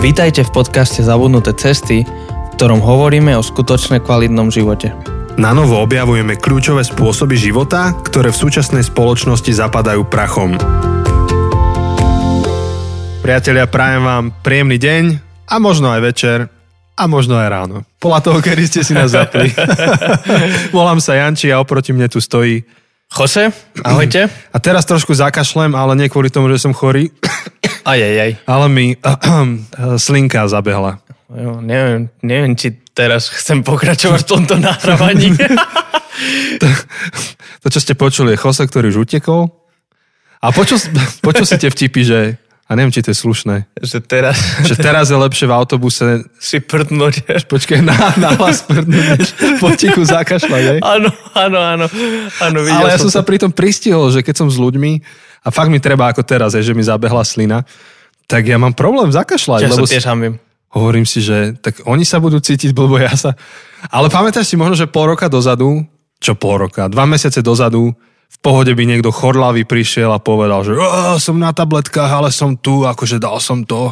Vítajte v podcaste Zabudnuté cesty, v ktorom hovoríme o skutočne kvalitnom živote. Na novo objavujeme kľúčové spôsoby života, ktoré v súčasnej spoločnosti zapadajú prachom. Priatelia, prajem vám príjemný deň a možno aj večer a možno aj ráno. Podľa toho, kedy ste si nás zapli. Volám sa Janči a oproti mne tu stojí Jose, ahojte. A teraz trošku zakašlem, ale nie kvôli tomu, že som chorý. Aj, aj, aj. Ale mi slinka zabehla. Jo, neviem, neviem, či teraz chcem pokračovať v tomto nahrávaní. to, to, čo ste počuli, je Jose, ktorý už utekol. A počul, počul si tie vtipy, že a neviem, či to je slušné. Že teraz... Že teraz je lepšie v autobuse... Si prdnúť. Počkaj, na, na hlas prdnúť, potichu zakašľať, Áno, áno, áno. áno Ale ja som sa pri tom pristihol, že keď som s ľuďmi, a fakt mi treba ako teraz, je, že mi zabehla slina, tak ja mám problém zakašľať. Ja lebo sa tiež hambím. Hovorím si, že tak oni sa budú cítiť blbo, ja sa... Ale pamätáš si možno, že pol roka dozadu, čo pol roka, dva mesiace dozadu, v pohode by niekto chorlavý prišiel a povedal, že som na tabletkách, ale som tu, akože dal som to.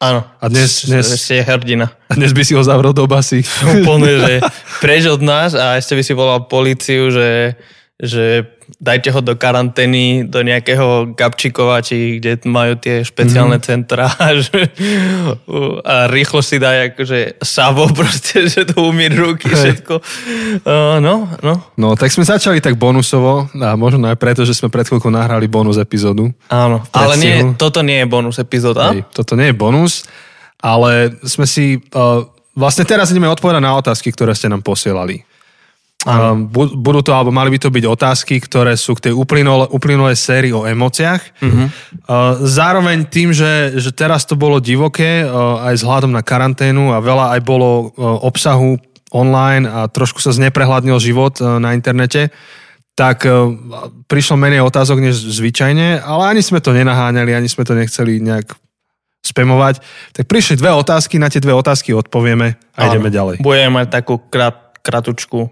Áno. A dnes, dnes, ešte je hrdina. A dnes by si ho zavrel do basy. Úplne, že preč od nás a ešte by si volal policiu, že, že dajte ho do karantény, do nejakého Gabčíkova, či kde majú tie špeciálne mm. centra a rýchlo si daj akože savo proste, že to umí ruky, všetko. Uh, no, no. No, tak sme začali tak bonusovo a možno aj preto, že sme pred chvíľkou nahrali bonus epizódu. Áno, ale nie, toto nie je bonus epizóda. Hey, toto nie je bonus, ale sme si... Uh, vlastne teraz ideme odpovedať na otázky, ktoré ste nám posielali. Um, budú to, alebo mali by to byť otázky, ktoré sú k tej uplynulej, sérii o emóciách. Uh, zároveň tým, že, že teraz to bolo divoké, uh, aj vzhľadom na karanténu a veľa aj bolo uh, obsahu online a trošku sa zneprehľadnil život uh, na internete, tak uh, prišlo menej otázok než zvyčajne, ale ani sme to nenaháňali, ani sme to nechceli nejak spamovať. Tak prišli dve otázky, na tie dve otázky odpovieme a Áno. ideme ďalej. Budeme mať takú krát, kratučku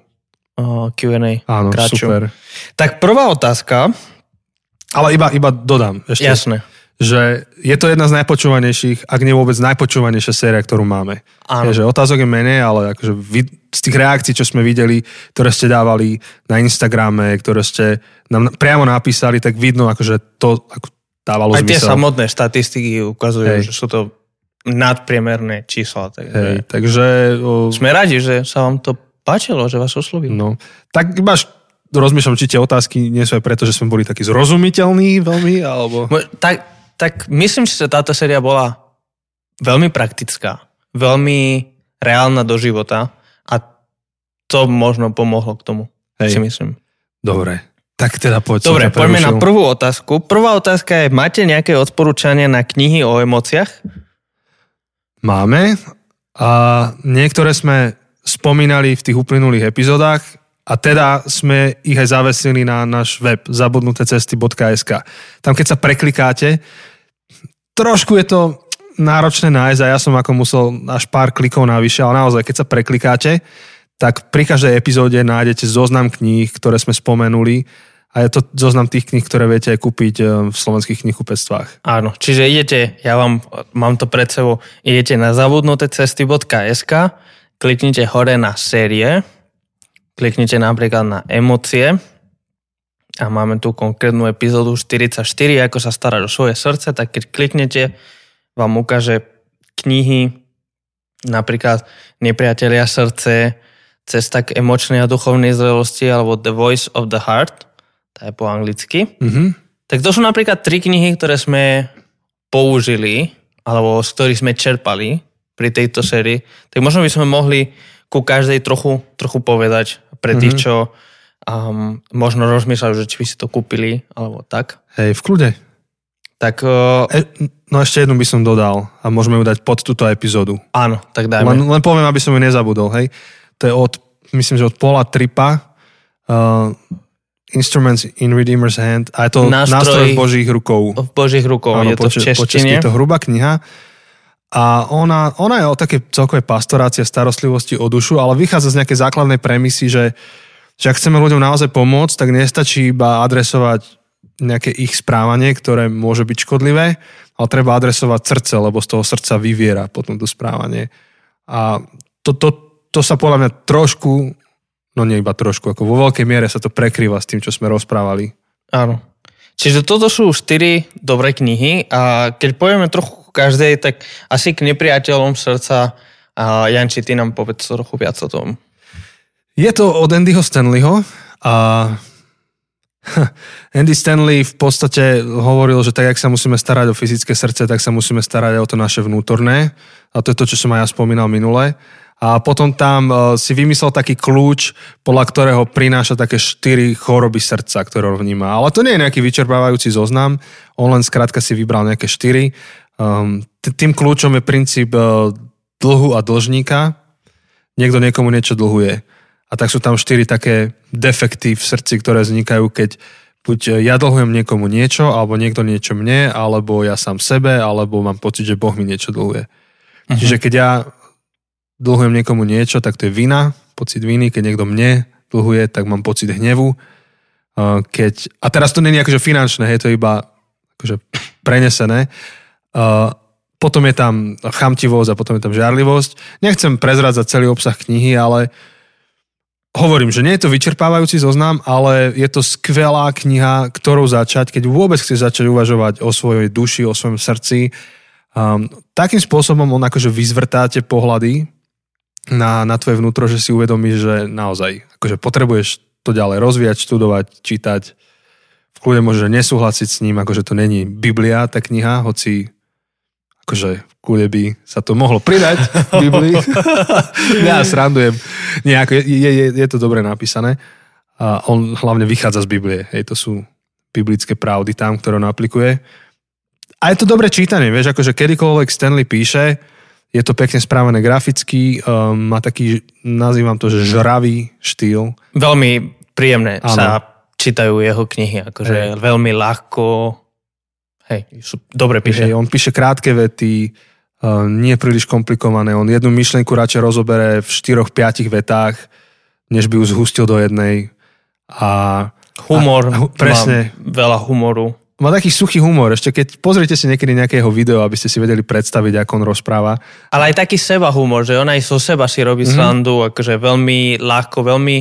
Q&A. Áno, kratšiu. super. Tak prvá otázka. Ale iba, iba dodám ešte. Jasné. Že je to jedna z najpočúvanejších, ak nie vôbec najpočúvanejšia séria, ktorú máme. Áno. Je, že otázok je menej, ale akože vy, z tých reakcií, čo sme videli, ktoré ste dávali na Instagrame, ktoré ste nám priamo napísali, tak vidno, akože to ako dávalo Aj zmysel. tie samotné štatistiky ukazujú, Hej. že sú to nadpriemerné čísla. Takže, Hej, takže o... Sme radi, že sa vám to páčilo, že vás oslovil. No, tak iba rozmýšľam, či tie otázky nie sú aj preto, že sme boli takí zrozumiteľní veľmi, alebo... Tak, tak myslím, že táto séria bola veľmi praktická, veľmi reálna do života a to možno pomohlo k tomu, Hej. si myslím. Dobre, tak teda poď. Dobre, poďme na prvú otázku. Prvá otázka je, máte nejaké odporúčania na knihy o emóciách? Máme a niektoré sme spomínali v tých uplynulých epizódach a teda sme ich aj zavesili na náš web zabudnutecesty.sk. Tam keď sa preklikáte, trošku je to náročné nájsť a ja som ako musel až pár klikov navyše, ale naozaj keď sa preklikáte, tak pri každej epizóde nájdete zoznam kníh, ktoré sme spomenuli a je to zoznam tých kníh, ktoré viete aj kúpiť eh, v slovenských knihkupectvách. Áno, čiže idete, ja vám mám to pred sebou, idete na zabudnutecesty.sk kliknite hore na série, kliknite napríklad na emócie a máme tu konkrétnu epizódu 44, ako sa starať o svoje srdce, tak keď kliknete, vám ukáže knihy, napríklad Nepriatelia srdce, Cesta k emočnej a duchovnej zrelosti alebo The Voice of the Heart, to je po anglicky. Mm-hmm. Tak to sú napríklad tri knihy, ktoré sme použili, alebo z ktorých sme čerpali pri tejto sérii, tak možno by sme mohli ku každej trochu, trochu povedať pre tých, mm-hmm. čo um, možno rozmýšľajú, že či by si to kúpili, alebo tak. Hej, v kľude. Tak... Uh, e, no ešte jednu by som dodal a môžeme ju dať pod túto epizódu. Áno, tak dajme. Len, len poviem, aby som ju nezabudol, hej. To je od, myslím, že od Paula Tripa uh, Instruments in Redeemer's Hand a je to nástroj, nástroj v Božích rukou. V Božích rukou, Áno, je to po, v češtine. Po česky je to hrubá kniha a ona, ona je o také celkové pastorácie, starostlivosti o dušu, ale vychádza z nejakej základnej premisy, že, že ak chceme ľuďom naozaj pomôcť, tak nestačí iba adresovať nejaké ich správanie, ktoré môže byť škodlivé, ale treba adresovať srdce, lebo z toho srdca vyviera potom to správanie. A to, to, to sa podľa mňa trošku, no nie iba trošku, ako vo veľkej miere sa to prekrýva s tým, čo sme rozprávali. Áno. Čiže toto sú štyri dobré knihy a keď povieme trochu každej, tak asi k nepriateľom srdca a Janči, ty nám povedz trochu viac o tom. Je to od Andyho Stanleyho a Andy Stanley v podstate hovoril, že tak, jak sa musíme starať o fyzické srdce, tak sa musíme starať aj o to naše vnútorné. A to je to, čo som aj ja spomínal minule. A potom tam e, si vymyslel taký kľúč, podľa ktorého prináša také štyri choroby srdca, ktoré on vníma. Ale to nie je nejaký vyčerpávajúci zoznam, on len skrátka si vybral nejaké štyri. Um, tým kľúčom je princíp uh, dlhu a dlžníka. Niekto niekomu niečo dlhuje. A tak sú tam štyri také defekty v srdci, ktoré vznikajú, keď buď ja dlhujem niekomu niečo, alebo niekto niečo mne, alebo ja sám sebe, alebo mám pocit, že Boh mi niečo dlhuje. Uh-huh. Čiže keď ja dlhujem niekomu niečo, tak to je vina, pocit viny. Keď niekto mne dlhuje, tak mám pocit hnevu. Keď, a teraz to je akože finančné, je to iba akože prenesené. Potom je tam chamtivosť a potom je tam žiarlivosť. Nechcem prezrádzať celý obsah knihy, ale hovorím, že nie je to vyčerpávajúci zoznam, ale je to skvelá kniha, ktorou začať, keď vôbec chceš začať uvažovať o svojej duši, o svojom srdci. Um, takým spôsobom on akože vyzvrtá tie pohľady na, na tvoje vnútro, že si uvedomíš, že naozaj akože potrebuješ to ďalej rozvíjať, študovať, čítať. V kľude môžeš nesúhlasiť s ním, akože to není Biblia, tá kniha, hoci akože kľude by sa to mohlo pridať v Biblii. ja srandujem. Nie, ako je, je, je to dobre napísané. A on hlavne vychádza z Biblie. Hej, to sú biblické pravdy tam, ktoré on aplikuje. A je to dobre čítanie, vieš, akože kedykoľvek Stanley píše, je to pekne správené graficky, um, má taký, nazývam to, že žravý štýl. Veľmi príjemné ano. sa čítajú jeho knihy, akože Hej. veľmi ľahko, Hej, sú, dobre píše. Hej, on píše krátke vety, uh, nie príliš komplikované. On jednu myšlienku radšej rozobere v 4-5 vetách, než by ju zhustil do jednej. A, Humor, a, presne. veľa humoru. Má taký suchý humor. Ešte keď pozrite si niekedy nejakého video, aby ste si vedeli predstaviť, ako on rozpráva. Ale aj taký seba humor, že on aj so seba si robí mm-hmm. srandu, akože veľmi ľahko, veľmi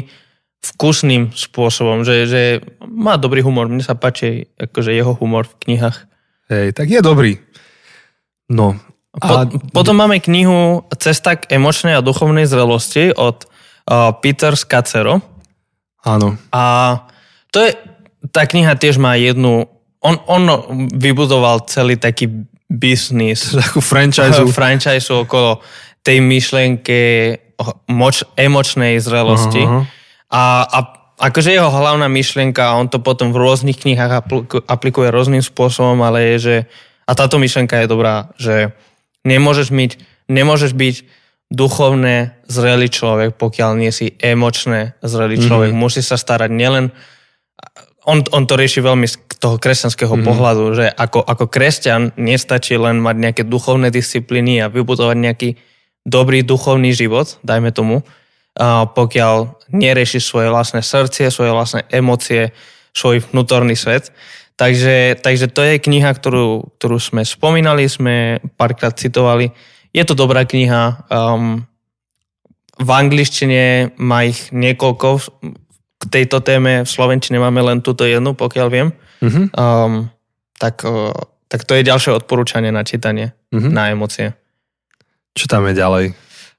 vkusným spôsobom, že, že má dobrý humor. Mne sa páči akože jeho humor v knihách. Hej, tak je dobrý. No. A... Po, potom máme knihu Cesta k emočnej a duchovnej zrelosti od uh, Peter Skacero. Áno. A to je, tá kniha tiež má jednu, on, on vybudoval celý taký biznis. Takú franchise. franchise okolo tej myšlienky moč, emočnej zrelosti. Uh-huh. A, a akože jeho hlavná myšlienka, on to potom v rôznych knihách aplikuje rôznym spôsobom, ale je, že, a táto myšlienka je dobrá, že nemôžeš byť, nemôžeš byť duchovné zrelý človek, pokiaľ nie si emočné zrelý mhm. človek. Mm-hmm. Musí sa starať nielen, on, on to rieši veľmi z toho kresťanského mm-hmm. pohľadu, že ako, ako kresťan nestačí len mať nejaké duchovné disciplíny a vybudovať nejaký dobrý duchovný život, dajme tomu, pokiaľ neriešiš svoje vlastné srdcie, svoje vlastné emócie, svoj vnútorný svet. Takže, takže to je kniha, ktorú, ktorú sme spomínali, sme párkrát citovali. Je to dobrá kniha. Um, v angličtine má ich niekoľko. K tejto téme v slovenčine máme len túto jednu, pokiaľ viem. Mm-hmm. Um, tak, uh, tak to je ďalšie odporúčanie na čítanie, mm-hmm. na emócie. Čo tam je ďalej?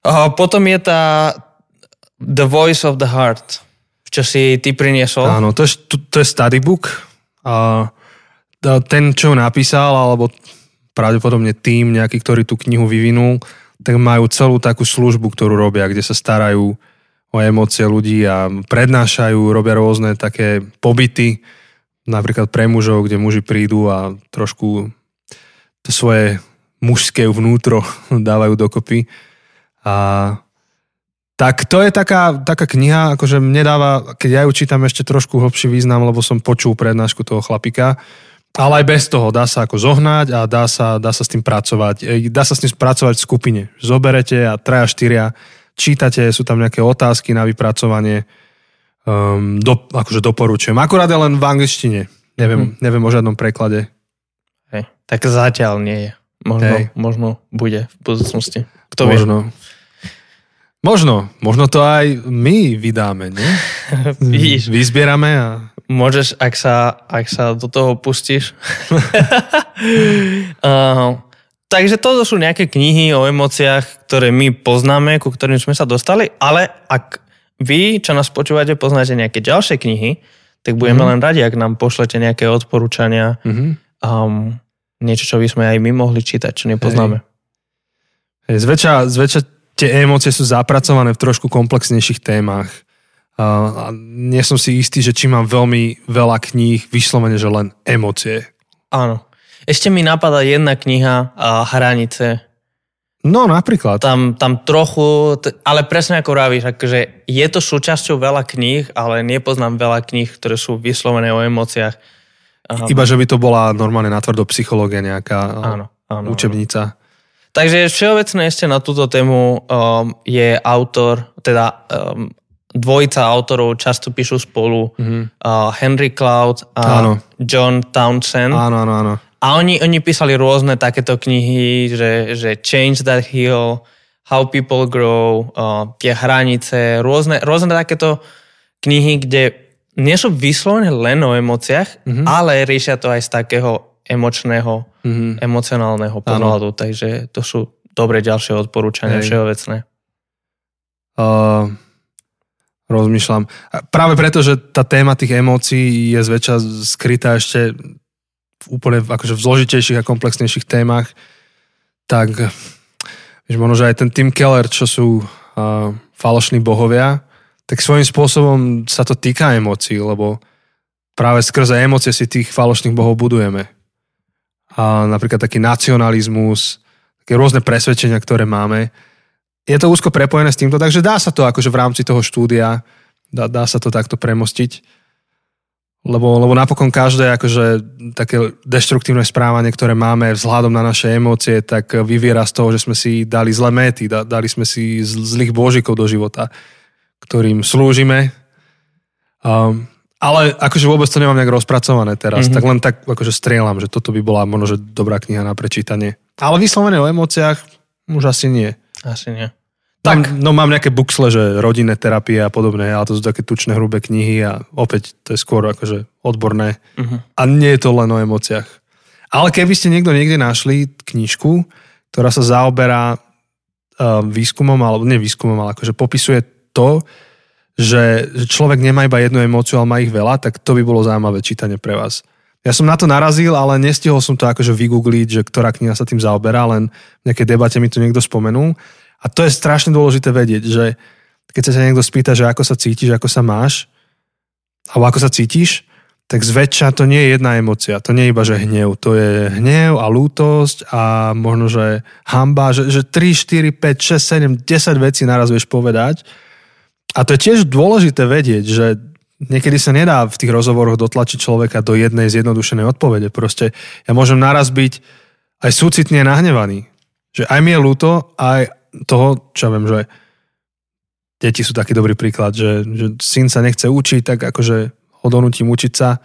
Uh, potom je tá, The Voice of the Heart, čo si ty priniesol. Áno, to je, to, to je study book. A ten, čo napísal, alebo pravdepodobne tým nejaký, ktorý tú knihu vyvinul, tak majú celú takú službu, ktorú robia, kde sa starajú o emócie ľudí a prednášajú, robia rôzne také pobyty, napríklad pre mužov, kde muži prídu a trošku to svoje mužské vnútro dávajú dokopy. A tak to je taká, taká kniha, akože mne dáva, keď ja ju čítam ešte trošku hlbší význam, lebo som počul prednášku toho chlapika, ale aj bez toho dá sa ako zohnať a dá sa, dá sa s tým pracovať. E, dá sa s tým pracovať v skupine. Zoberete a traja, štyria, čítate, sú tam nejaké otázky na vypracovanie. Um, do, akože doporučujem. Akurát je len v angličtine. Neviem, hm. neviem o žiadnom preklade. Hej. Tak zatiaľ nie je. Možno, Hej. možno bude v budúcnosti. Kto možno. Vie? Možno. Možno to aj my vydáme, nie? Vidíš. Vyzbierame a... Môžeš, ak sa, ak sa do toho pustíš. uh, takže toto sú nejaké knihy o emóciách, ktoré my poznáme, ku ktorým sme sa dostali, ale ak vy, čo nás počúvate, poznáte nejaké ďalšie knihy, tak budeme mm-hmm. len radi, ak nám pošlete nejaké odporúčania. Mm-hmm. Um, niečo, čo by sme aj my mohli čítať, čo nepoznáme. Hej. Hej, zväčša, zväčša tie emócie sú zapracované v trošku komplexnejších témach. A nie som si istý, že či mám veľmi veľa kníh vyslovene, že len emócie. Áno. Ešte mi napadá jedna kniha a Hranice. No, napríklad. Tam, tam trochu, ale presne ako vravíš, akože je to súčasťou veľa kníh, ale nepoznám veľa kníh, ktoré sú vyslovené o emóciách. Aha. Iba, že by to bola normálne natvrdo psychológia nejaká áno, áno, učebnica. Takže všeobecne ešte na túto tému um, je autor, teda um, dvojica autorov často píšu spolu mm-hmm. uh, Henry Cloud a áno. John Townsend. Áno, áno, áno. A oni, oni písali rôzne takéto knihy, že, že Change That Hill, How People Grow, uh, tie hranice, rôzne, rôzne takéto knihy, kde nie sú vyslovene len o emóciách, mm-hmm. ale riešia to aj z takého emočného, mm-hmm. emocionálneho pohľadu. Takže to sú dobre ďalšie odporúčania Hej. všeobecné. Uh, rozmýšľam. Práve preto, že tá téma tých emócií je zväčša skrytá ešte v úplne akože v zložitejších a komplexnejších témach, tak vieš, možno, že aj ten Tim Keller, čo sú uh, falošní bohovia, tak svojím spôsobom sa to týka emócií, lebo práve skrze emócie si tých falošných bohov budujeme. A napríklad taký nacionalizmus, také rôzne presvedčenia, ktoré máme. Je to úzko prepojené s týmto, takže dá sa to akože v rámci toho štúdia, dá, dá sa to takto premostiť. Lebo, lebo napokon každé akože také deštruktívne správanie, ktoré máme vzhľadom na naše emócie, tak vyviera z toho, že sme si dali zlé méty, dali sme si zlých božikov do života, ktorým slúžime. Um, ale akože vôbec to nemám nejak rozpracované teraz, mm-hmm. tak len tak akože strieľam, že toto by bola možno že dobrá kniha na prečítanie. Ale vyslovené o emóciách už asi nie. Asi nie. Tak. Mám, no mám nejaké buksle, že rodinné terapie a podobné, ale to sú také tučné, hrubé knihy a opäť to je skôr akože odborné. Uh-huh. A nie je to len o emóciách. Ale keby ste niekto niekde našli knižku, ktorá sa zaoberá uh, výskumom, alebo nie výskumom, ale akože popisuje to, že, človek nemá iba jednu emóciu, ale má ich veľa, tak to by bolo zaujímavé čítanie pre vás. Ja som na to narazil, ale nestihol som to akože vygoogliť, že ktorá kniha sa tým zaoberá, len v nejakej debate mi to niekto spomenul. A to je strašne dôležité vedieť, že keď sa niekto spýta, že ako sa cítiš, ako sa máš, alebo ako sa cítiš, tak zväčša to nie je jedna emocia. To nie je iba, že hnev. To je hnev a lútosť a možno, že hamba, že, že 3, 4, 5, 6, 7, 10 vecí naraz vieš povedať. A to je tiež dôležité vedieť, že niekedy sa nedá v tých rozhovoroch dotlačiť človeka do jednej zjednodušenej odpovede. Proste ja môžem naraz byť aj súcitne nahnevaný. Že aj mi je ľúto, aj, toho, čo viem, že deti sú taký dobrý príklad, že, že syn sa nechce učiť, tak akože ho donútim učiť sa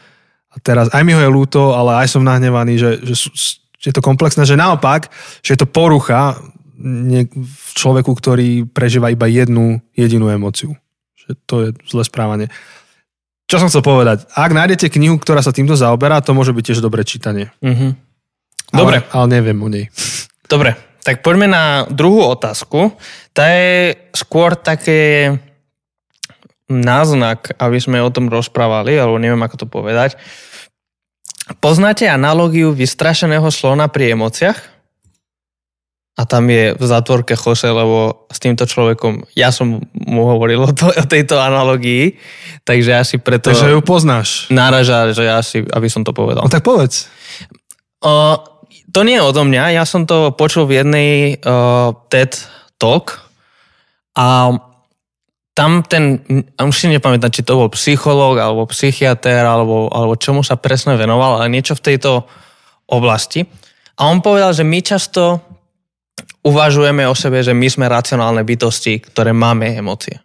a teraz aj mi ho je ľúto, ale aj som nahnevaný, že, že, že je to komplexné, že naopak, že je to porucha v človeku, ktorý prežíva iba jednu jedinú emociu. Že to je zlé správanie. Čo som chcel povedať? Ak nájdete knihu, ktorá sa týmto zaoberá, to môže byť tiež dobré čítanie. Mm-hmm. Dobre. Ale, ale neviem o nej. Dobre, tak poďme na druhú otázku. Tá je skôr také náznak, aby sme o tom rozprávali, alebo neviem, ako to povedať. Poznáte analógiu vystrašeného slona pri emóciách? A tam je v zátvorke Jose, lebo s týmto človekom, ja som mu hovoril o, to, o tejto analógii, takže asi preto... Takže ju poznáš. Náraža, že ja si, aby som to povedal. No tak povedz. Uh, to nie je odo mňa, ja som to počul v jednej uh, TED Talk a tam ten, už si nepamätám, či to bol psychológ alebo psychiatr alebo, alebo čomu sa presne venoval, ale niečo v tejto oblasti. A on povedal, že my často uvažujeme o sebe, že my sme racionálne bytosti, ktoré máme emócie.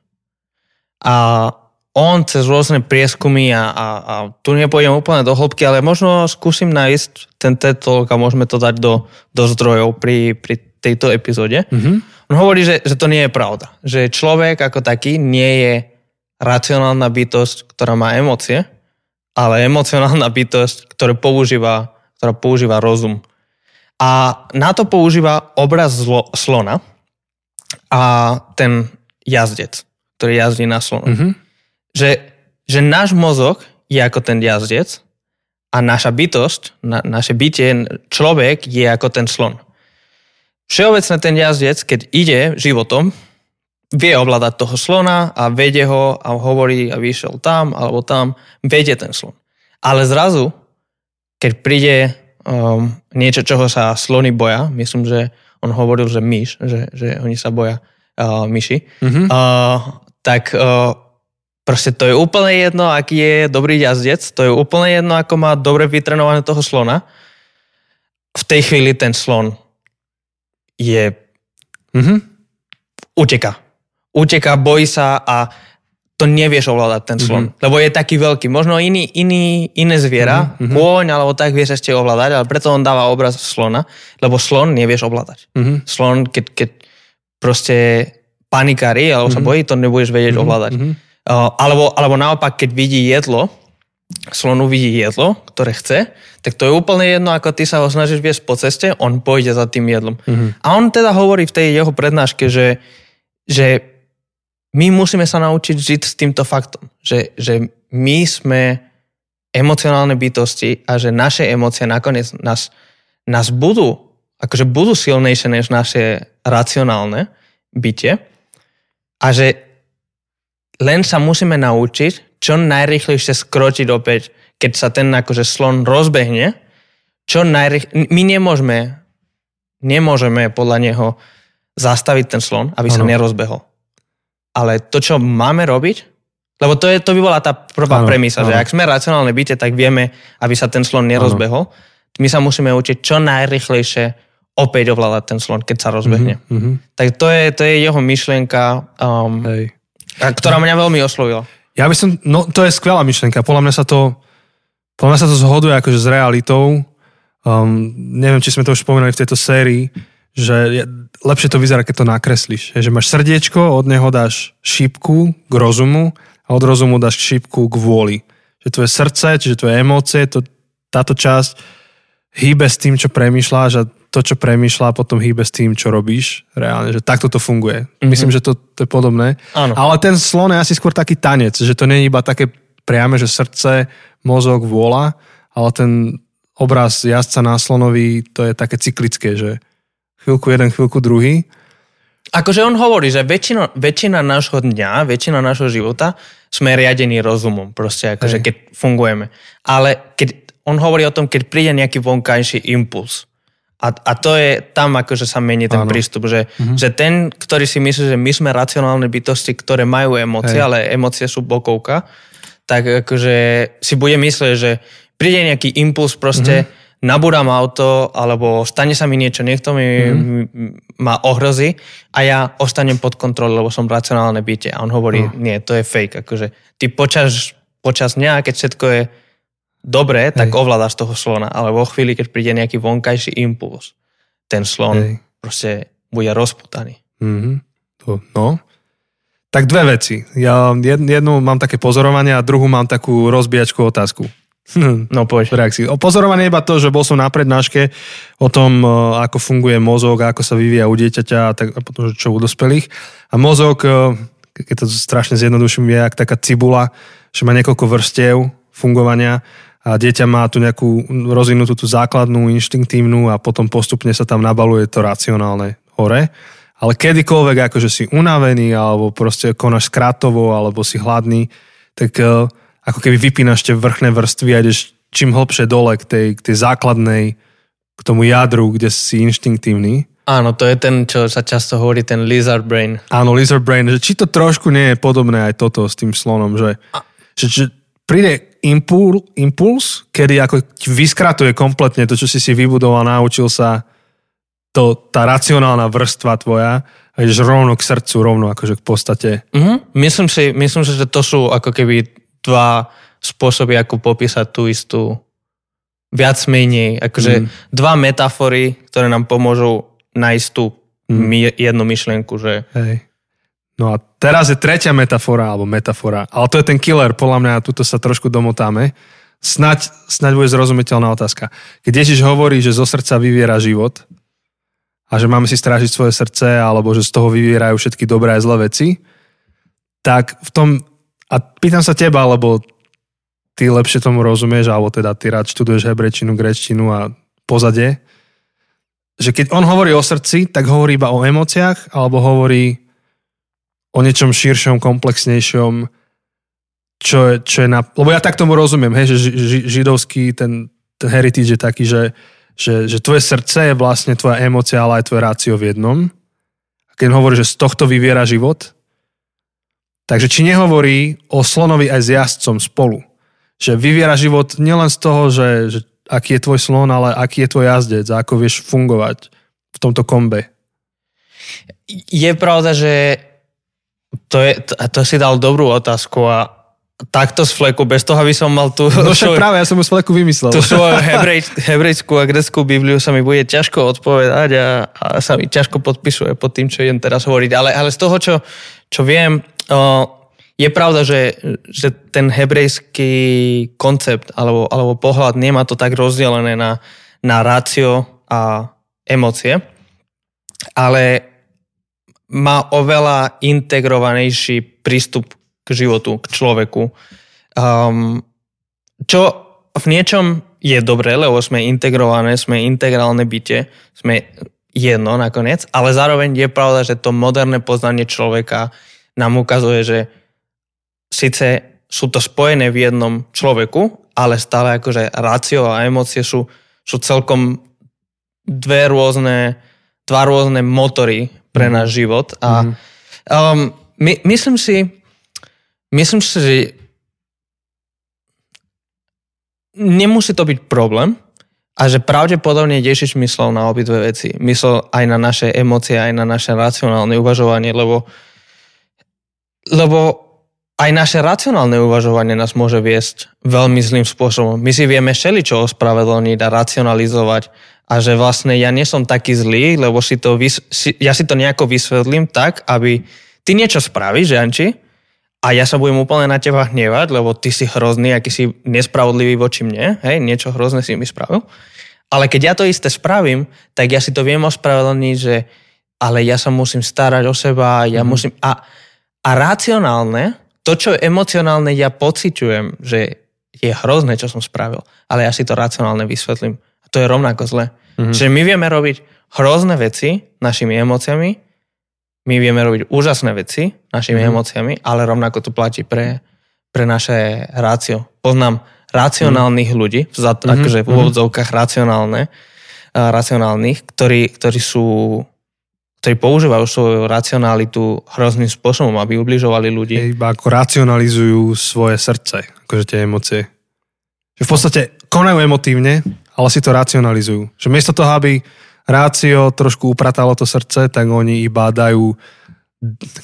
A on cez rôzne prieskumy a, a, a tu nepôjdem úplne do hĺbky, ale možno skúsim nájsť ten TED Talk a môžeme to dať do, do zdrojov pri, pri tejto epizóde. Mm-hmm. On hovorí, že, že to nie je pravda. Že človek ako taký nie je racionálna bytosť, ktorá má emócie, ale emocionálna bytosť, ktorá používa, ktorá používa rozum. A na to používa obraz zlo, slona a ten jazdec, ktorý jazdí na slonu. Mm-hmm že, že náš mozog je ako ten jazdec a naša bytosť, na, naše bytie, človek je ako ten slon. Všeobecne ten jazdec, keď ide životom, vie ovládať toho slona a vedie ho a hovorí a vyšiel tam alebo tam, vedie ten slon. Ale zrazu, keď príde um, niečo, čoho sa slony boja, myslím, že on hovoril, že myš, že, že oni sa boja uh, myši, mm-hmm. uh, tak uh, Proste to je úplne jedno, aký je dobrý jazdec, to je úplne jedno, ako má dobre vytrenované toho slona. V tej chvíli ten slon je... Mm-hmm. Uteka. Uteka, bojí sa a to nevieš ovládať ten slon. Mm-hmm. Lebo je taký veľký. Možno iný, iný, iné zviera, mm-hmm. kôň alebo tak vieš ešte ovládať, ale preto on dáva obraz slona, lebo slon nevieš ovládať. Mm-hmm. Slon, keď, keď proste panikári alebo mm-hmm. sa bojí, to nebudeš vedieť mm-hmm. ovládať. Mm-hmm. Alebo, alebo naopak, keď vidí jedlo, slon uvidí jedlo, ktoré chce, tak to je úplne jedno, ako ty sa ho snažíš viesť po ceste, on pôjde za tým jedlom. Mm-hmm. A on teda hovorí v tej jeho prednáške, že, že my musíme sa naučiť žiť s týmto faktom, že, že my sme emocionálne bytosti a že naše emócie nakoniec nás, nás budú, akože budú silnejšie než naše racionálne bytie a že len sa musíme naučiť čo najrychlejšie skročiť opäť, keď sa ten akože slon rozbehne, čo najrychlejšie. My nemôžeme, nemôžeme podľa neho zastaviť ten slon, aby ano. sa nerozbehol. Ale to, čo máme robiť, lebo to, je, to by bola tá prvá ano, premisa, ano. že ak sme racionálne byte, tak vieme, aby sa ten slon nerozbehol. Ano. My sa musíme učiť čo najrychlejšie opäť ovládať ten slon, keď sa rozbehne. Mm-hmm. Tak to je, to je jeho myšlienka. Um, Hej ktorá mňa veľmi oslovila. Ja by som, no to je skvelá myšlenka. Podľa mňa sa to, podľa mňa sa to zhoduje akože s realitou. Um, neviem, či sme to už spomínali v tejto sérii, že je, lepšie to vyzerá, keď to nakreslíš. Že máš srdiečko, od neho dáš šípku k rozumu a od rozumu dáš šípku k vôli. Že tvoje srdce, čiže tvoje emócie, to, táto časť hýbe s tým, čo premýšľaš a to, čo premýšľa, potom hýbe s tým, čo robíš. Reálne, že takto to funguje. Mm-hmm. Myslím, že to, to je podobné. Áno. Ale ten slon je asi skôr taký tanec, že to nie je iba také priame, že srdce, mozog, vôľa, ale ten obraz jazdca na slonovi, to je také cyklické, že chvíľku jeden, chvíľku druhý. Akože on hovorí, že väčšina, väčšina nášho dňa, väčšina nášho života sme riadení rozumom, proste akože keď fungujeme. Ale keď on hovorí o tom, keď príde nejaký vonkajší impuls, a, a to je tam, akože sa mení ten Áno. prístup, že, mm-hmm. že ten, ktorý si myslí, že my sme racionálne bytosti, ktoré majú emócie, Hej. ale emócie sú bokovka, tak akože si bude myslieť, že príde nejaký impuls proste, mm-hmm. Nabúram auto, alebo stane sa mi niečo, niekto mi mm-hmm. ma ohrozí a ja ostanem pod kontrolou, lebo som racionálne bytie. A on hovorí, no. nie, to je fake. Akože ty počas, počas dňa, keď všetko je dobre, Hej. tak ovládaš toho slona, ale vo chvíli, keď príde nejaký vonkajší impuls, ten slon Hej. proste bude rozputaný. Mm-hmm. To, no. Tak dve veci. Ja jednu mám také pozorovanie a druhú mám takú rozbíjačku otázku. No poď. Reakcii. O pozorovanie iba to, že bol som na prednáške o tom, e, ako funguje mozog, ako sa vyvíja u dieťaťa a, tak, a potom, čo u dospelých. A mozog, e, keď to strašne zjednoduším, je jak taká cibula, že má niekoľko vrstiev fungovania a dieťa má tu nejakú rozvinutú tú základnú, inštinktívnu a potom postupne sa tam nabaluje to racionálne hore. Ale kedykoľvek akože si unavený alebo proste konáš skrátovo alebo si hladný, tak uh, ako keby vypínaš tie vrchné vrstvy a ideš čím hlbšie dole k tej, k tej základnej, k tomu jadru, kde si inštinktívny. Áno, to je ten, čo sa často hovorí, ten lizard brain. Áno, lizard brain, že či to trošku nie je podobné aj toto s tým slonom, že, a... že, že príde impul, impuls, kedy ako vyskratuje kompletne to, čo si si vybudoval, naučil sa to, tá racionálna vrstva tvoja a ideš rovno k srdcu, rovno akože k podstate. Mm-hmm. Myslím, si, myslím si, že to sú ako keby dva spôsoby, ako popísať tú istú viac menej, akože mm. dva metafory, ktoré nám pomôžu nájsť tú mm. jednu myšlienku, že... Hej. No a teraz je tretia metafora, alebo metafora, ale to je ten killer, podľa mňa, tuto sa trošku domotáme. Snaď, snaď bude zrozumiteľná otázka. Keď Ježiš hovorí, že zo srdca vyviera život a že máme si strážiť svoje srdce, alebo že z toho vyvierajú všetky dobré a zlé veci, tak v tom, a pýtam sa teba, lebo ty lepšie tomu rozumieš, alebo teda ty rád študuješ hebrečinu, grečtinu a pozadie, že keď on hovorí o srdci, tak hovorí iba o emóciách, alebo hovorí o niečom širšom, komplexnejšom, čo je, čo je na... Lebo ja tak tomu rozumiem, hej, že ži, židovský ten, ten heritage je taký, že, že, že tvoje srdce je vlastne tvoja emócia, ale aj tvoje rácio v jednom. A keď hovorí, že z tohto vyviera život, takže či nehovorí o slonovi aj s jazdcom spolu že vyviera život nielen z toho, že, že aký je tvoj slon, ale aký je tvoj jazdec a ako vieš fungovať v tomto kombe. Je pravda, že to, je, to, to si dal dobrú otázku a takto z fleku, bez toho, aby som mal tu... No však práve, ja som ju z fleku vymyslel. Tu svoju hebrej, hebrejskú a greckú Bibliu sa mi bude ťažko odpovedať a, a sa mi ťažko podpisuje pod tým, čo idem teraz hovoriť. Ale, ale z toho, čo, čo viem, je pravda, že, že ten hebrejský koncept alebo, alebo pohľad nemá to tak rozdelené na, na rácio a emócie, ale má oveľa integrovanejší prístup k životu, k človeku. Um, čo v niečom je dobré, lebo sme integrované, sme integrálne byte, sme jedno nakoniec, ale zároveň je pravda, že to moderné poznanie človeka nám ukazuje, že síce sú to spojené v jednom človeku, ale stále akože rácio a emócie sú, sú celkom dve rôzne, dva rôzne motory pre mm. náš život. A mm. um, my, myslím si, myslím si, že nemusí to byť problém a že pravdepodobne Ježiš myslel na obidve veci. Myslel aj na naše emócie, aj na naše racionálne uvažovanie, lebo lebo aj naše racionálne uvažovanie nás môže viesť veľmi zlým spôsobom. My si vieme čo ospravedlniť a racionalizovať a že vlastne ja nie som taký zlý, lebo si to, vys- si, ja si to nejako vysvetlím tak, aby ty niečo spravíš, Janči, a ja sa budem úplne na teba hnevať, lebo ty si hrozný, aký si nespravodlivý voči mne, hej, niečo hrozné si mi spravil. Ale keď ja to isté spravím, tak ja si to viem ospravedlniť, že ale ja sa musím starať o seba, ja mm. musím... A, a racionálne to, čo emocionálne ja pociťujem, že je hrozné, čo som spravil, ale ja si to racionálne vysvetlím. A to je rovnako zle. Mm-hmm. Čiže my vieme robiť hrozné veci našimi emóciami, my vieme robiť úžasné veci našimi mm-hmm. emóciami, ale rovnako to platí pre, pre naše rácio. Poznám racionálnych mm-hmm. ľudí, vzad, mm-hmm. akože v mhm. úvodzovkách racionálne, uh, racionálnych, ktorí, ktorí sú ktorí používajú svoju racionalitu hrozným spôsobom, aby ubližovali ľudí. Iba ako racionalizujú svoje srdce, akože tie emócie. Že v podstate konajú emotívne, ale si to racionalizujú. Že miesto toho, aby rácio trošku upratalo to srdce, tak oni iba dajú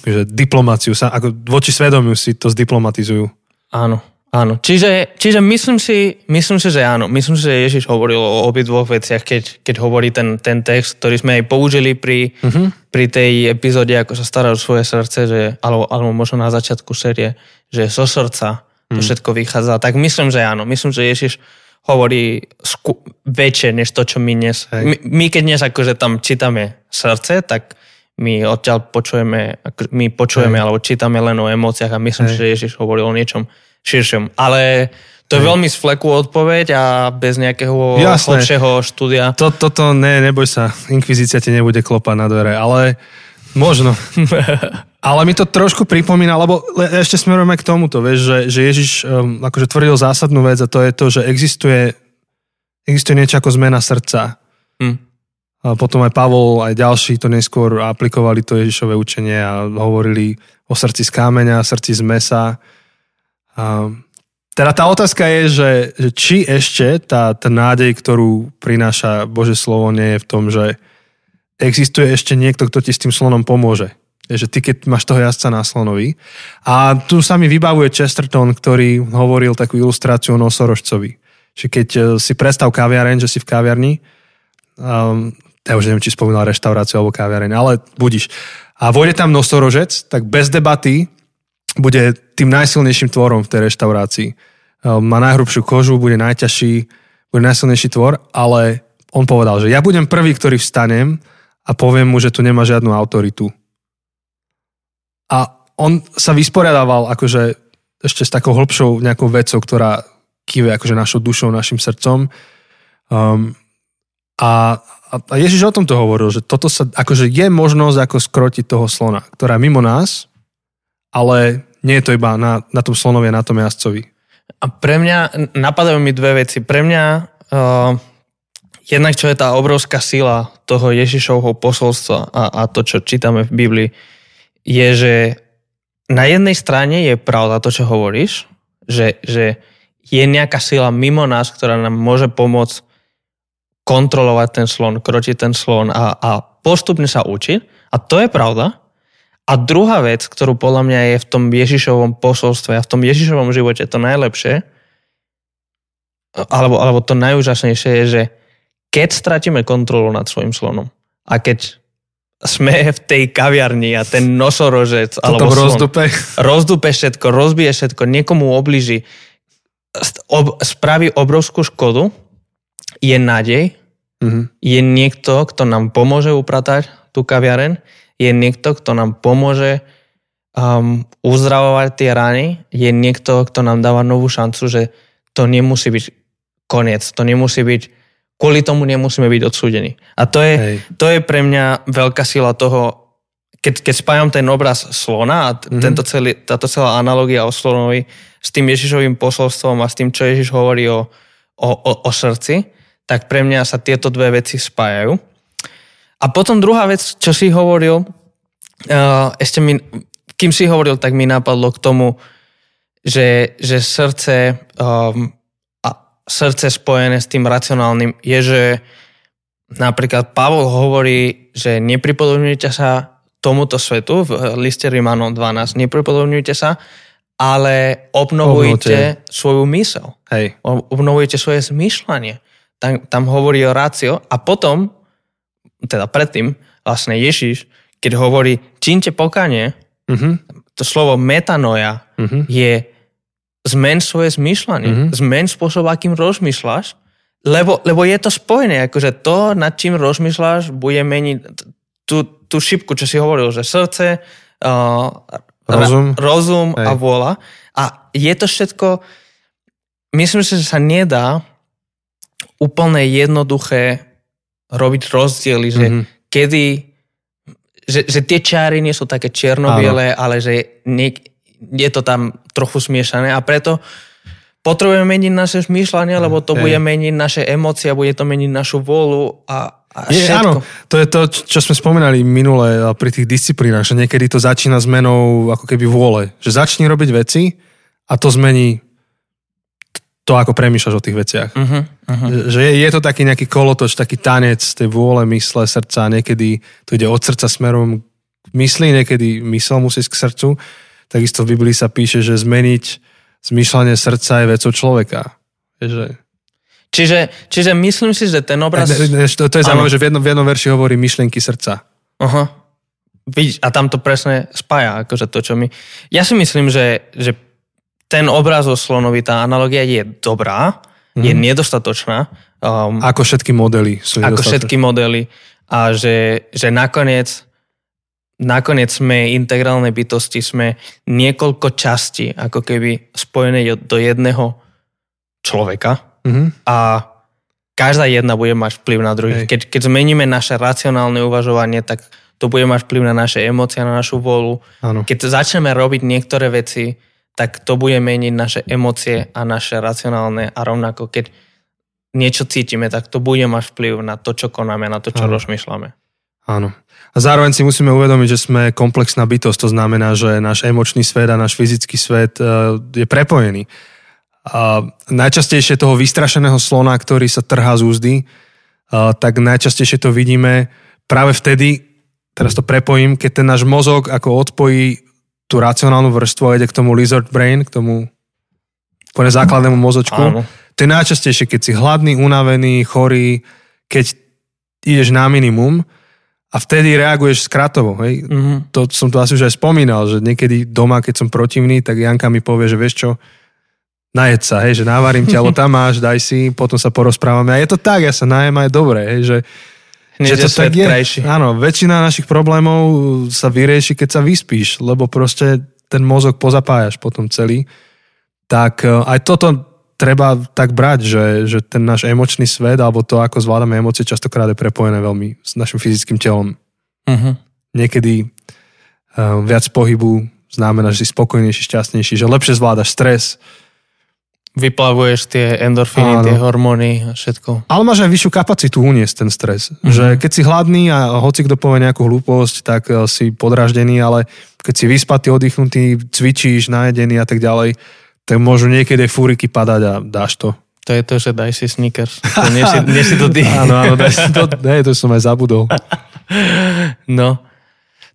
akože, diplomáciu, ako voči svedomiu si to zdiplomatizujú. Áno. Áno, čiže, čiže myslím, si, myslím si, že áno. Myslím si, že Ježiš hovoril o obidvoch veciach, keď, keď hovorí ten, ten text, ktorý sme aj použili pri, uh-huh. pri tej epizóde, ako sa stará o svoje srdce, že, alebo, alebo možno na začiatku série, že zo srdca to uh-huh. všetko vychádza. Tak myslím, že áno. Myslím, že Ježiš hovorí sku- väčšie, než to, čo my dnes. My, my keď dnes akože tam čítame srdce, tak my odtiaľ počujeme, my počujeme Hej. alebo čítame len o emóciách a myslím, Hej. že Ježiš hovoril o niečom širšom. Ale to je veľmi z fleku odpoveď a bez nejakého hlbšieho štúdia. To, toto, ne, neboj sa, inkvizícia ti nebude klopať na dvere, ale možno. ale mi to trošku pripomína, lebo ešte smerujeme k tomuto, vieš, že, že Ježiš um, akože tvrdil zásadnú vec a to je to, že existuje, existuje niečo ako zmena srdca. Hm. A potom aj Pavol, aj ďalší to neskôr aplikovali to Ježišové učenie a hovorili o srdci z kámeňa, srdci z mesa a teda tá otázka je, že, že či ešte tá, tá nádej, ktorú prináša Bože slovo, nie je v tom, že, existuje ešte niekto, kto ti s tým slonom pomôže. Že ty, keď máš toho jazdca na slonovi. A tu sa mi vybavuje Chesterton, ktorý hovoril takú ilustráciu o nosorožcovi. Že keď e, si predstav kaviareň, že si v kaviarni, um, ja už neviem, či spomínal reštauráciu alebo kaviareň, ale budíš. A vojde tam nosorožec, tak bez debaty bude tým najsilnejším tvorom v tej reštaurácii. Um, má najhrubšiu kožu, bude najťažší, bude najsilnejší tvor, ale on povedal, že ja budem prvý, ktorý vstanem a poviem mu, že tu nemá žiadnu autoritu. A on sa vysporiadával akože ešte s takou hĺbšou nejakou vecou, ktorá kýve akože našou dušou, našim srdcom. Um, a, a Ježiš o tomto hovoril, že toto sa, akože je možnosť ako skrotiť toho slona, ktorá je mimo nás, ale nie je to iba na, na tom slonovi a na tom jazdcovi. A pre mňa, napadajú mi dve veci. Pre mňa uh, jednak, čo je tá obrovská sila toho Ježišovho posolstva a, a to, čo čítame v Biblii, je, že na jednej strane je pravda to, čo hovoríš, že, že je nejaká sila mimo nás, ktorá nám môže pomôcť kontrolovať ten slon, kročiť ten slon a, a postupne sa učiť. A to je pravda. A druhá vec, ktorú podľa mňa je v tom Ježišovom posolstve a v tom Ježišovom živote to najlepšie, alebo, alebo to najúžasnejšie je, že keď stratíme kontrolu nad svojim slonom a keď sme v tej kaviarni a ten nosorožec to alebo slon, rozdupe. rozdupe všetko, rozbije všetko, niekomu obliží, ob, spraví obrovskú škodu, je nádej, mm-hmm. je niekto, kto nám pomôže upratať tú kaviareň, je niekto, kto nám pomôže um, uzdravovať tie rany, je niekto, kto nám dáva novú šancu, že to nemusí byť koniec, to nemusí byť, kvôli tomu nemusíme byť odsúdení. A to je, to je pre mňa veľká sila toho, keď, keď spájam ten obraz slona a mm-hmm. tento celý, táto celá analogia o slonovi s tým Ježišovým posolstvom a s tým, čo Ježiš hovorí o, o, o, o srdci, tak pre mňa sa tieto dve veci spájajú. A potom druhá vec, čo si hovoril, uh, ešte mi, kým si hovoril, tak mi napadlo k tomu, že, že srdce, um, srdce spojené s tým racionálnym je, že napríklad Pavol hovorí, že nepripodobňujte sa tomuto svetu v liste Rimanom 12, nepripodobňujte sa, ale obnovujte Obnovte. svoju mysel. Hej. Obnovujte svoje zmýšľanie tam, tam hovorí o rácio a potom, teda predtým, vlastne Ježiš, keď hovorí čínte pokanie, uh-huh. to slovo metanoja uh-huh. je zmen svoje zmýšľanie, uh-huh. zmen spôsob, akým rozmýšľaš, lebo, lebo je to spojené, akože to, nad čím rozmýšľaš, bude meniť tú, tú šipku, čo si hovoril, že srdce, uh, rozum, ra, rozum a vôľa. A je to všetko, myslím si, že sa nedá úplne jednoduché robiť rozdiely, že mm-hmm. kedy, že, že tie čáry nie sú také čierno-biele, ale že nie, je to tam trochu smiešané a preto potrebujeme meniť naše zmýšľanie, lebo to Hej. bude meniť naše emócie, bude to meniť našu vôľu a, a je, áno, to je to, čo sme spomínali minule pri tých disciplínach, že niekedy to začína zmenou ako keby vôle. Že začni robiť veci a to zmení to, ako premýšľaš o tých veciach. Uh-huh, uh-huh. Že je, je to taký nejaký kolotoč, taký tanec tej vôle, mysle, srdca. Niekedy to ide od srdca smerom k mysli, niekedy mysel musí ísť k srdcu. Takisto v Biblii sa píše, že zmeniť zmýšľanie srdca je vecou človeka. Že... Čiže, čiže myslím si, že ten obraz... Ne, ne, to, to je zaujímavé, že v jednom, v jednom verši hovorí myšlienky srdca. Aha. Vidíš, a tam to presne spája, akože to, čo my... Ja si myslím, že, že ten obraz o slonovi, tá analogia je dobrá, mm. je mhm. nedostatočná. Um, ako všetky modely sú Ako všetky modely. A že, že nakoniec, nakoniec sme integrálne bytosti, sme niekoľko častí ako keby spojené do jedného človeka. Mm-hmm. A každá jedna bude mať vplyv na druhých. Keď, keď zmeníme naše racionálne uvažovanie, tak to bude mať vplyv na naše emócie, na našu volu. Ano. Keď začneme robiť niektoré veci, tak to bude meniť naše emócie a naše racionálne a rovnako keď niečo cítime, tak to bude mať vplyv na to, čo konáme, na to, čo Áno. rozmýšľame. Áno. A zároveň si musíme uvedomiť, že sme komplexná bytosť, to znamená, že náš emočný svet a náš fyzický svet e, je prepojený. A najčastejšie toho vystrašeného slona, ktorý sa trhá z úzdy, tak najčastejšie to vidíme práve vtedy, teraz to prepojím, keď ten náš mozog ako odpojí tú racionálnu vrstvu a ide k tomu lizard brain, k tomu úplne základnému mozočku. Áno. To je najčastejšie, keď si hladný, unavený, chorý, keď ideš na minimum a vtedy reaguješ skratovo. Hej? Mhm. To som tu asi už aj spomínal, že niekedy doma, keď som protivný, tak Janka mi povie, že vieš čo, najed sa, hej, že navarím ťa, alebo tam máš, daj si, potom sa porozprávame. A je to tak, ja sa najem a je dobré, hej, že, Hneď že to tak je. krajší. Áno, väčšina našich problémov sa vyrieši, keď sa vyspíš, lebo proste ten mozog pozapájaš potom celý. Tak e, aj toto treba tak brať, že, že ten náš emočný svet alebo to, ako zvládame emócie, častokrát je prepojené veľmi s našim fyzickým telom. Mhm. Niekedy uh, viac pohybu znamená, že si spokojnejší, šťastnejší, že lepšie zvládaš stres, Vyplavuješ tie endorfíny, Áno. tie hormóny a všetko. Ale máš aj vyššiu kapacitu uniesť ten stres. Mm-hmm. Že keď si hladný a hoci kto povie nejakú hlúposť, tak eh, si podráždený, ale keď si vyspatý, oddychnutý, cvičíš, najedený a tak ďalej, tak môžu niekedy fúriky padať a dáš to. To je to, že daj si sneakers. To nie si, nie si to ty. Áno, áno, daj si to, ne, to som aj zabudol. No.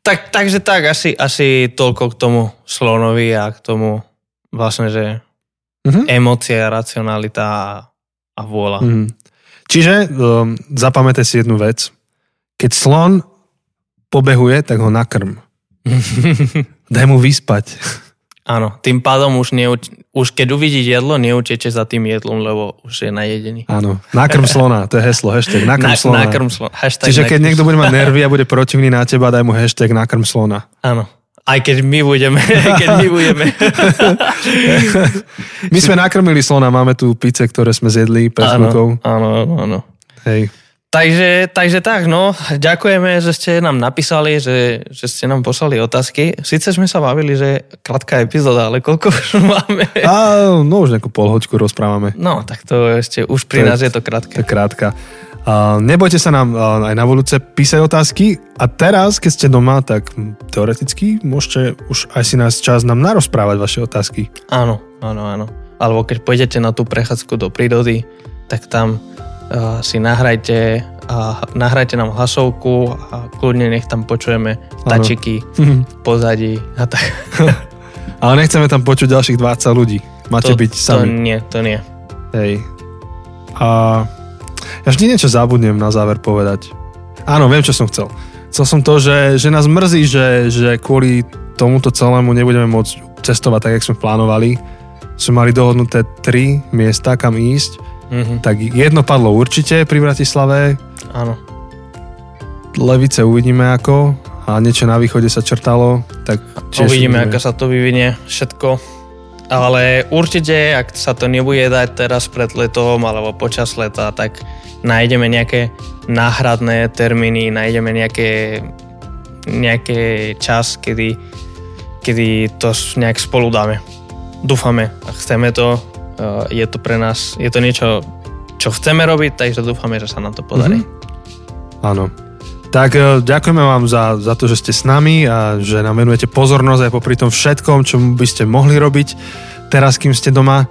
Tak, takže tak, asi, asi toľko k tomu slonovi a k tomu vlastne, že Mhm. emócie, racionalita a, a vôľa. Mm. Čiže um, zapamätaj si jednu vec. Keď slon pobehuje, tak ho nakrm. Daj mu vyspať. Áno, tým pádom už, neuč- už keď uvidí jedlo, neuteče za tým jedlom, lebo už je najedený. Áno, nakrm slona, to je heslo, hashtag nakrm Na, slona. nakrm slon. Hashtag Čiže keď niekto bude mať nervy a bude protivný na teba, daj mu hashtag nakrm slona. Áno. Aj keď my budeme, keď my budeme. My sme nakrmili slona, máme tu pice, ktoré sme zjedli pred áno, áno, áno, áno. Hej. Takže, takže tak, no, ďakujeme, že ste nám napísali, že, že ste nám poslali otázky. Sice sme sa bavili, že krátka epizóda, ale koľko už máme? A no už nejakú polhoďku rozprávame. No, tak to ešte, už pri To je- nás je to To krátke. je krátka. A nebojte sa nám a, aj na budúce písať otázky a teraz, keď ste doma, tak teoreticky môžete už aj si nás čas nám narozprávať vaše otázky. Áno, áno, áno. Alebo keď pôjdete na tú prechádzku do prírody, tak tam uh, si nahrajte, a nahrajte nám hlasovku a kľudne nech tam počujeme vtačiky v pozadí a tak. Ale nechceme tam počuť ďalších 20 ľudí. Máte to, byť To sami. nie, to nie. Hej. A ja vždy niečo zabudnem na záver povedať. Áno, viem, čo som chcel. Chcel som to, že, že nás mrzí, že, že kvôli tomuto celému nebudeme môcť cestovať tak, jak sme plánovali. Sme mali dohodnuté tri miesta, kam ísť. Mhm, Tak jedno padlo určite pri Bratislave, áno. Levice uvidíme ako a niečo na východe sa črtalo, tak tiež Uvidíme, ako sa to vyvinie všetko. Ale určite, ak sa to nebude dať teraz pred letom alebo počas leta, tak nájdeme nejaké náhradné termíny, nájdeme nejaké, nejaké čas, kedy, kedy to nejak spolu dáme. Dúfame a chceme to. Eh, Je to pre nás, je to niečo, čo chceme robiť, takže dúfame, že sa nám to podarí. Mhm. Áno. Tak e, ďakujeme vám za, za to, že ste s nami a že nám venujete pozornosť aj popri tom všetkom, čo by ste mohli robiť teraz, kým ste doma.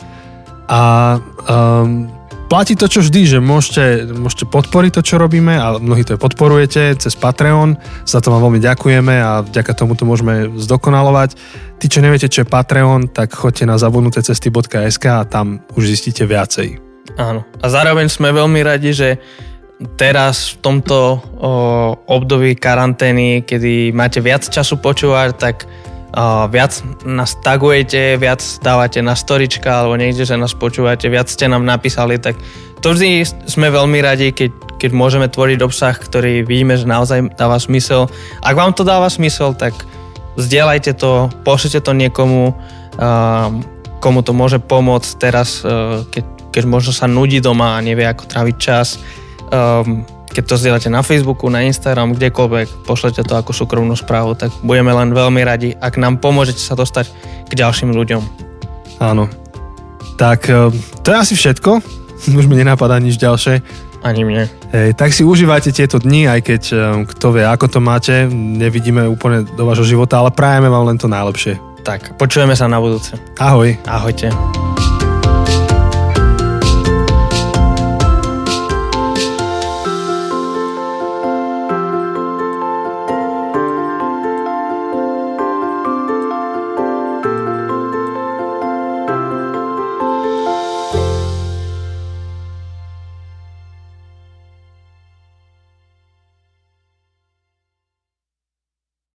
A um, platí to, čo vždy, že môžete, môžete podporiť to, čo robíme a mnohí to podporujete cez Patreon. Za to vám veľmi ďakujeme a vďaka tomu to môžeme zdokonalovať. Tí, čo neviete, čo je Patreon, tak choďte na zabudnutecesty.sk a tam už zistíte viacej. Áno. A zároveň sme veľmi radi, že teraz v tomto o, období karantény, kedy máte viac času počúvať, tak viac nás tagujete, viac dávate na storička alebo niekde, že nás počúvate, viac ste nám napísali, tak to vždy sme veľmi radi, keď, keď môžeme tvoriť obsah, ktorý vidíme, že naozaj dáva smysel. Ak vám to dáva smysel, tak zdieľajte to, pošlite to niekomu, komu to môže pomôcť teraz, uh, keď, keď možno sa nudí doma a nevie, ako tráviť čas. Keď to zdieľate na Facebooku, na Instagram, kdekoľvek, pošlete to ako súkromnú správu, tak budeme len veľmi radi, ak nám pomôžete sa dostať k ďalším ľuďom. Áno. Tak e, to je asi všetko. Už mi nenapadá nič ďalšie. Ani mne. Hej, tak si užívajte tieto dni, aj keď e, kto vie, ako to máte. Nevidíme úplne do vášho života, ale prajeme vám len to najlepšie. Tak, počujeme sa na budúce. Ahoj. Ahojte.